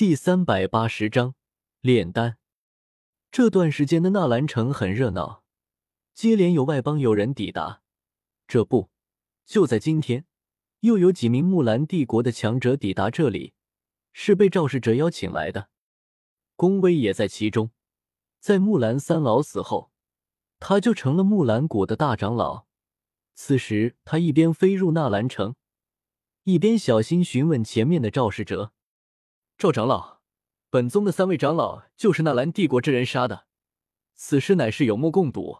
第三百八十章炼丹。这段时间的纳兰城很热闹，接连有外邦友人抵达。这不，就在今天，又有几名木兰帝国的强者抵达这里，是被赵世哲邀请来的。宫威也在其中。在木兰三老死后，他就成了木兰谷的大长老。此时，他一边飞入纳兰城，一边小心询问前面的赵氏哲。赵长老，本宗的三位长老就是纳兰帝国之人杀的，此事乃是有目共睹，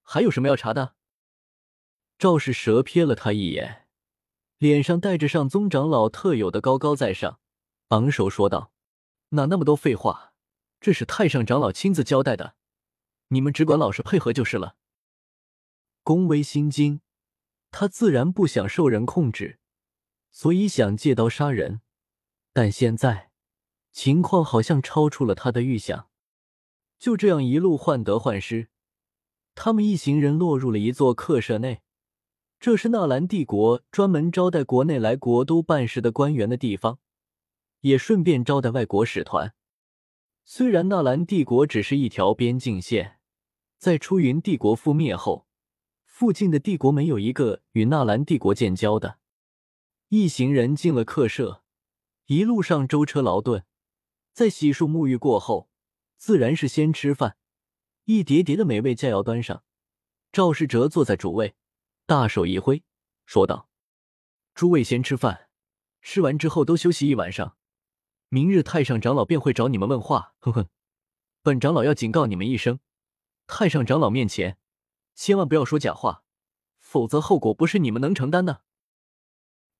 还有什么要查的？赵氏蛇瞥了他一眼，脸上带着上宗长老特有的高高在上，昂首说道：“哪那么多废话，这是太上长老亲自交代的，你们只管老实配合就是了。”宫威心惊，他自然不想受人控制，所以想借刀杀人，但现在。情况好像超出了他的预想，就这样一路患得患失，他们一行人落入了一座客舍内。这是纳兰帝国专门招待国内来国都办事的官员的地方，也顺便招待外国使团。虽然纳兰帝国只是一条边境线，在出云帝国覆灭后，附近的帝国没有一个与纳兰帝国建交的。一行人进了客舍，一路上舟车劳顿。在洗漱沐浴过后，自然是先吃饭。一碟碟的美味佳肴端上，赵世哲坐在主位，大手一挥，说道：“诸位先吃饭，吃完之后都休息一晚上。明日太上长老便会找你们问话。哼哼，本长老要警告你们一声，太上长老面前，千万不要说假话，否则后果不是你们能承担的。”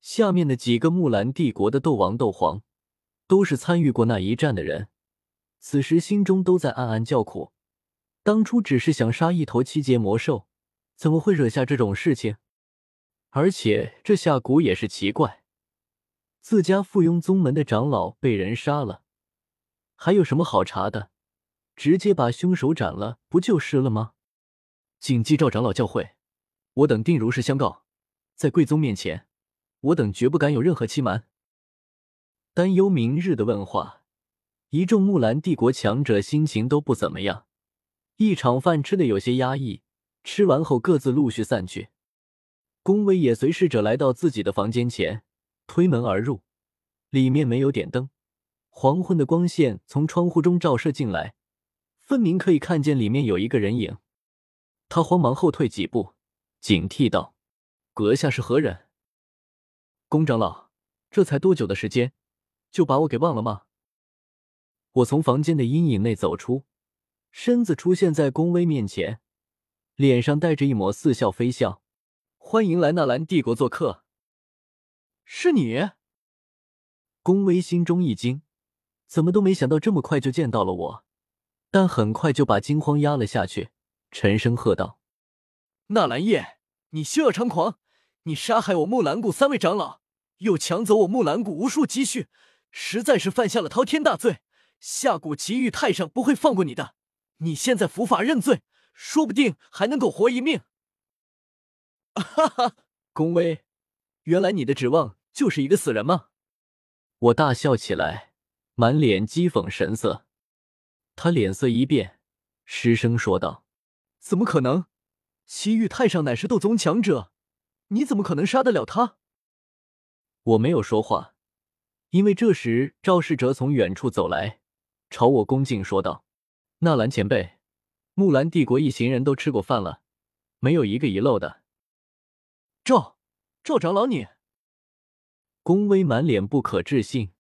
下面的几个木兰帝国的斗王、斗皇。都是参与过那一战的人，此时心中都在暗暗叫苦。当初只是想杀一头七阶魔兽，怎么会惹下这种事情？而且这下蛊也是奇怪，自家附庸宗门的长老被人杀了，还有什么好查的？直接把凶手斩了不就是了吗？谨记赵长老教诲，我等定如实相告。在贵宗面前，我等绝不敢有任何欺瞒。担忧明日的问话，一众木兰帝国强者心情都不怎么样。一场饭吃的有些压抑，吃完后各自陆续散去。宫威也随侍者来到自己的房间前，推门而入。里面没有点灯，黄昏的光线从窗户中照射进来，分明可以看见里面有一个人影。他慌忙后退几步，警惕道：“阁下是何人？”宫长老，这才多久的时间？就把我给忘了吗？我从房间的阴影内走出，身子出现在宫威面前，脸上带着一抹似笑非笑。欢迎来纳兰帝国做客。是你？宫威心中一惊，怎么都没想到这么快就见到了我，但很快就把惊慌压了下去，沉声喝道：“纳兰叶，你休要猖狂！你杀害我木兰谷三位长老，又抢走我木兰谷无数积蓄！”实在是犯下了滔天大罪，下蛊奇遇太上不会放过你的。你现在伏法认罪，说不定还能苟活一命。哈哈，宫威，原来你的指望就是一个死人吗？我大笑起来，满脸讥讽神色。他脸色一变，失声说道：“怎么可能？奇遇太上乃是斗宗强者，你怎么可能杀得了他？”我没有说话。因为这时赵世哲从远处走来，朝我恭敬说道：“纳兰前辈，木兰帝国一行人都吃过饭了，没有一个遗漏的。”赵赵长老，你宫威满脸不可置信，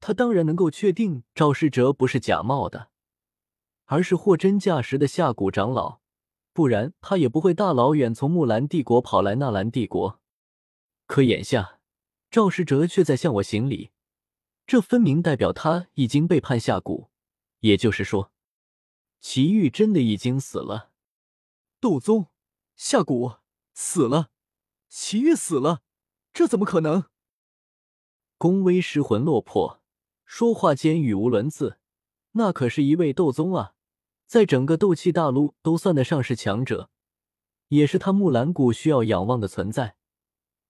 他当然能够确定赵世哲不是假冒的，而是货真价实的下谷长老，不然他也不会大老远从木兰帝国跑来纳兰帝国。可眼下。赵世哲却在向我行礼，这分明代表他已经被判下蛊，也就是说，祁煜真的已经死了。斗宗下蛊死了，祁煜死了，这怎么可能？宫威失魂落魄，说话间语无伦次。那可是一位斗宗啊，在整个斗气大陆都算得上是强者，也是他木兰谷需要仰望的存在。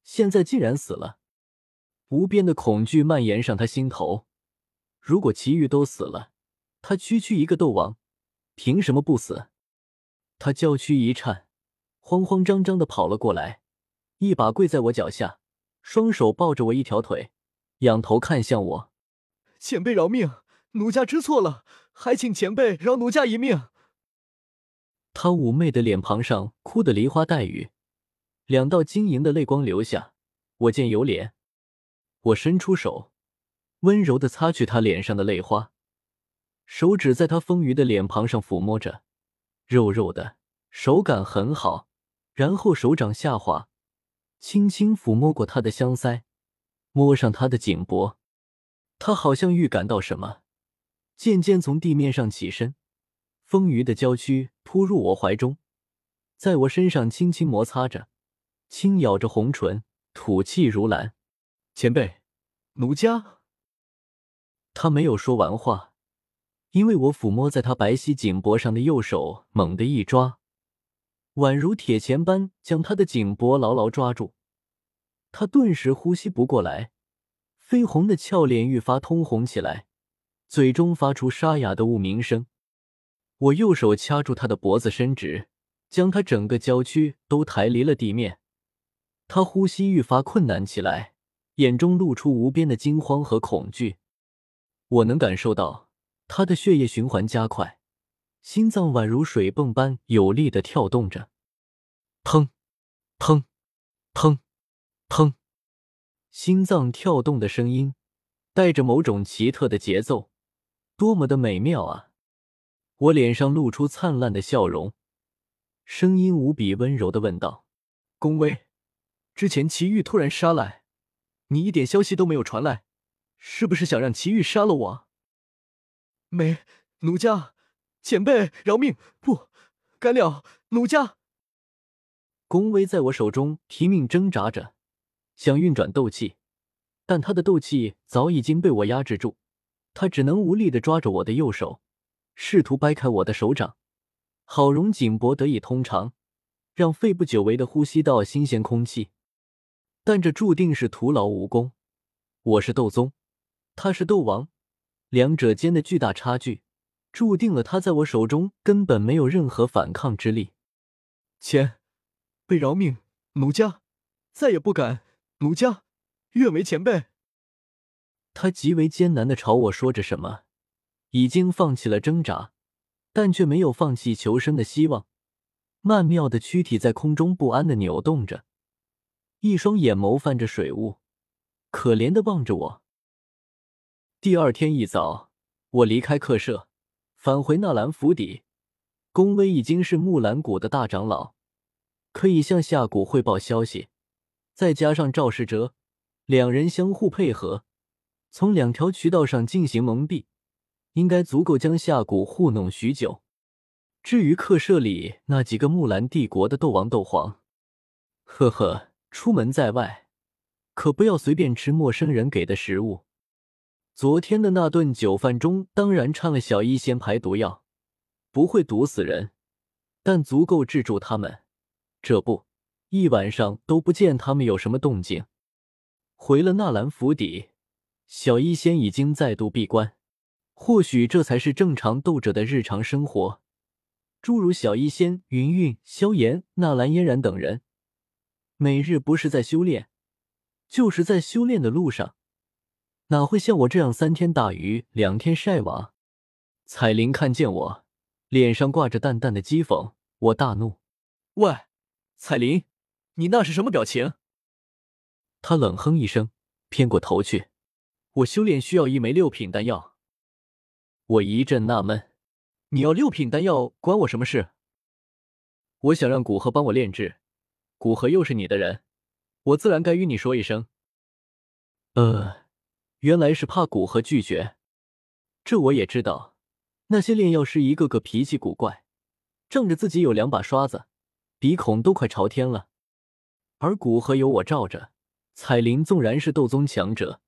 现在竟然死了！无边的恐惧蔓延上他心头，如果齐玉都死了，他区区一个斗王，凭什么不死？他娇躯一颤，慌慌张张的跑了过来，一把跪在我脚下，双手抱着我一条腿，仰头看向我：“前辈饶命，奴家知错了，还请前辈饶奴家一命。”他妩媚的脸庞上哭得梨花带雨，两道晶莹的泪光流下。我见犹怜，我伸出手。温柔的擦去他脸上的泪花，手指在他丰腴的脸庞上抚摸着，肉肉的，手感很好。然后手掌下滑，轻轻抚摸过他的香腮，摸上他的颈脖。他好像预感到什么，渐渐从地面上起身，丰腴的娇躯扑入我怀中，在我身上轻轻摩擦着，轻咬着红唇，吐气如兰。前辈，奴家。他没有说完话，因为我抚摸在他白皙颈脖上的右手猛地一抓，宛如铁钳般将他的颈脖牢牢抓住。他顿时呼吸不过来，绯红的俏脸愈发通红起来，嘴中发出沙哑的呜鸣声。我右手掐住他的脖子，伸直，将他整个娇躯都抬离了地面。他呼吸愈发困难起来，眼中露出无边的惊慌和恐惧。我能感受到他的血液循环加快，心脏宛如水泵般有力的跳动着，砰，砰，砰，砰，心脏跳动的声音带着某种奇特的节奏，多么的美妙啊！我脸上露出灿烂的笑容，声音无比温柔的问道：“宫威，之前齐玉突然杀来，你一点消息都没有传来。”是不是想让齐玉杀了我？没，奴家，前辈饶命！不，干了，奴家。宫威在我手中拼命挣扎着，想运转斗气，但他的斗气早已经被我压制住，他只能无力的抓着我的右手，试图掰开我的手掌，好容颈脖得以通畅，让肺部久违的呼吸到新鲜空气。但这注定是徒劳无功。我是斗宗。他是斗王，两者间的巨大差距，注定了他在我手中根本没有任何反抗之力。前辈饶命，奴家再也不敢。奴家愿为前辈。他极为艰难的朝我说着什么，已经放弃了挣扎，但却没有放弃求生的希望。曼妙的躯体在空中不安的扭动着，一双眼眸泛着水雾，可怜的望着我。第二天一早，我离开客舍，返回纳兰府邸。宫威已经是木兰谷的大长老，可以向下谷汇报消息。再加上赵世哲，两人相互配合，从两条渠道上进行蒙蔽，应该足够将下谷糊弄许久。至于客舍里那几个木兰帝国的斗王、斗皇，呵呵，出门在外，可不要随便吃陌生人给的食物。昨天的那顿酒饭中，当然掺了小医仙排毒药，不会毒死人，但足够制住他们。这不，一晚上都不见他们有什么动静。回了纳兰府邸，小医仙已经再度闭关。或许这才是正常斗者的日常生活。诸如小医仙、云韵、萧炎、纳兰嫣然等人，每日不是在修炼，就是在修炼的路上。哪会像我这样三天打鱼两天晒网？彩铃看见我，脸上挂着淡淡的讥讽，我大怒：“喂，彩铃，你那是什么表情？”她冷哼一声，偏过头去：“我修炼需要一枚六品丹药。”我一阵纳闷：“你要六品丹药，关我什么事？我想让古河帮我炼制，古河又是你的人，我自然该与你说一声。”呃。原来是怕古河拒绝，这我也知道。那些炼药师一个个脾气古怪，仗着自己有两把刷子，鼻孔都快朝天了。而古河有我罩着，彩铃纵然是斗宗强者，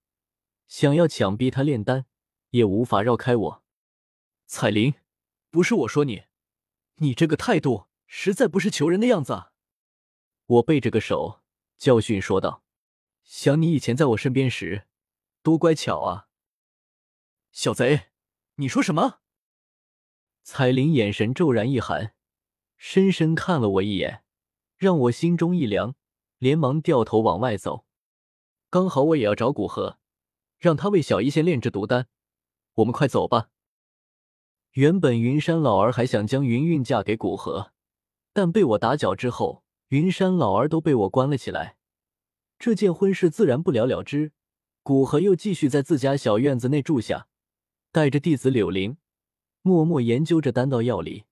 想要强逼他炼丹，也无法绕开我。彩铃，不是我说你，你这个态度实在不是求人的样子啊。我背着个手教训说道：“想你以前在我身边时。”多乖巧啊！小贼，你说什么？彩铃眼神骤然一寒，深深看了我一眼，让我心中一凉，连忙掉头往外走。刚好我也要找古河，让他为小医仙炼制毒丹。我们快走吧。原本云山老儿还想将云韵嫁给古河，但被我打搅之后，云山老儿都被我关了起来。这件婚事自然不了了之。古河又继续在自家小院子内住下，带着弟子柳灵，默默研究着丹道药理。